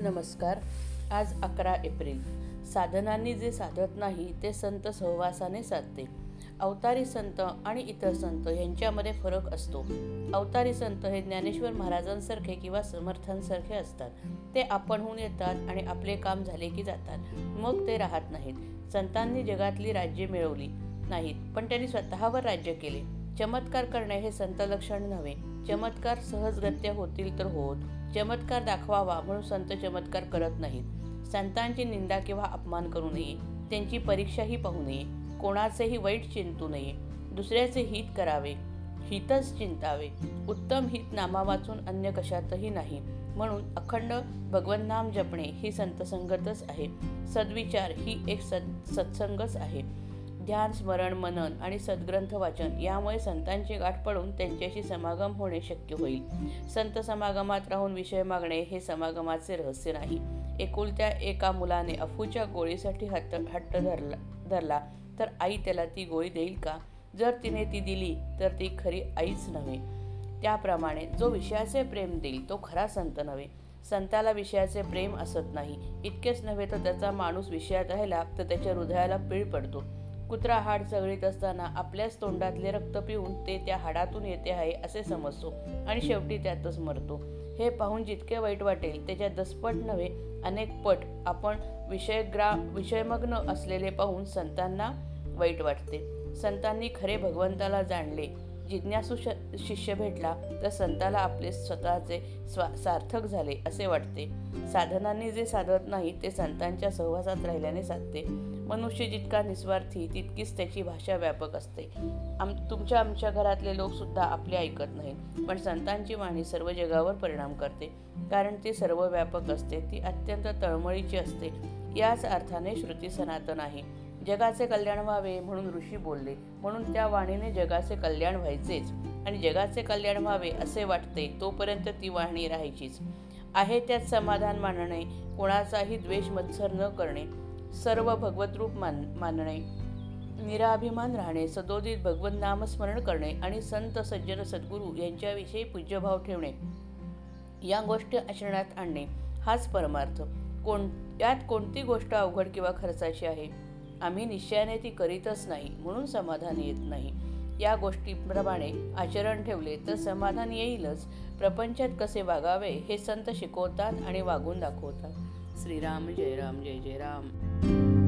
नमस्कार. आज अकरा एप्रिल. साधनांनी जे साधत नाही ते संत सहवासाने साधते. अवतारी संत आणि इतर संत यांच्यामध्ये फरक असतो. अवतारी संत हे ज्ञानेश्वर महाराजांसारखे किंवा समर्थांसारखे असतात. ते आपणहून येतात आणि आपले काम झाले की जातात. मग ते राहत नाहीत. संतांनी जगातली राज्ये मिळवली नाहीत पण त्यांनी स्वतःवर राज्य केले. चमत्कार करणे हे संत लक्षण नव्हे. चमत्कार सहजगत्य होतील तर होत. चमत्कार दाखवावा म्हणून संत चमत्कार करत नाहीत. संतांची निंदा किंवा अपमान करू नये. त्यांची परीक्षाही पाहू नये. कोणाचेही वाईट चिंतू नये. दुसऱ्याचे हित करावे. हितच चिंतावे. उत्तम हित नामा वाचून अन्य कशातही नाही. म्हणून अखंड भगवन नाम जपणे ही संतसंगतच आहे. सद्विचार ही एक सत् सत्संगच आहे. ध्यान स्मरण मनन आणि सद्ग्रंथ वाचन यामुळे संतांची गाठ पडून त्यांच्याशी समागम होणे शक्य होईल. संत समागमात राहून विषय मागणे हे समागमाचे रहस्य नाही. एकुलत्या एका मुलाने अफूच्या गोळीसाठी हट्ट हट्ट धरला धरला तर आई त्याला ती गोळी देईल का? जर तिने ती दिली तर ती खरी आईच नव्हे. त्याप्रमाणे जो विषयाचे प्रेम देईल तो खरा संत नव्हे. संताला विषयाचे प्रेम असत नाही. इतकेच नव्हे तर त्याचा माणूस विषयात राहिला तर त्याच्या हृदयाला पीळ पडतो. कुत्रा हाड चघळीत असताना आपल्याच तोंडातले रक्त पिऊन ते त्या हाडातून येते आहे असे समजतो आणि शेवटी त्यातच मरतो. हे पाहून जितके वाईट वाटेल त्याच्या दसपट नव्हे अनेक पट आपण विषयग्रा विषयमग्न असलेले पाहून संतांना वाईट वाटते. संतांनी खरे भगवंताला जाणले. जिज्ञासू श शिष्य भेटला तर संताला आपले स्वतःचे स्वा सार्थक झाले असे वाटते. साधनांनी जे साधत नाही ते संतांच्या सहवासात राहिल्याने साधते. मनुष्य जितका निस्वार्थी तितकीच त्याची भाषा व्यापक असते. आम तुमच्या आमच्या घरातले लोकसुद्धा आपले ऐकत नाहीत पण संतांची वाणी सर्व जगावर परिणाम करते. कारण ती सर्व व्यापक असते ती अत्यंत तळमळीची असते. याच अर्थाने श्रुती सनातन आहे. जगाचे कल्याण व्हावे म्हणून ऋषी बोलले. म्हणून त्या वाणीने जगाचे कल्याण व्हायचेच आणि जगाचे कल्याण व्हावे असे वाटते तोपर्यंत ती वाणी राहायचीच. आहे त्यात समाधान मानणे कोणाचाही द्वेष मत्सर न करणे सर्व भगवतरूप मान मानणे निराभिमान राहणे सदोदित भगवत नामस्मरण करणे आणि संत सज्जन सद्गुरू यांच्याविषयी पूज्यभाव ठेवणे या गोष्टी आचरणात आणणे हाच परमार्थ. कोण यात कोणती गोष्ट अवघड किंवा खर्चाची आहे? आम्ही निश्चयाने ती करीतच नाही म्हणून समाधान येत नाही. या गोष्टीप्रमाणे आचरण ठेवले तर समाधान येईलच. प्रपंचात कसे वागावे हे संत शिकवतात आणि वागून दाखवतात. श्रीराम जय राम जय जय राम.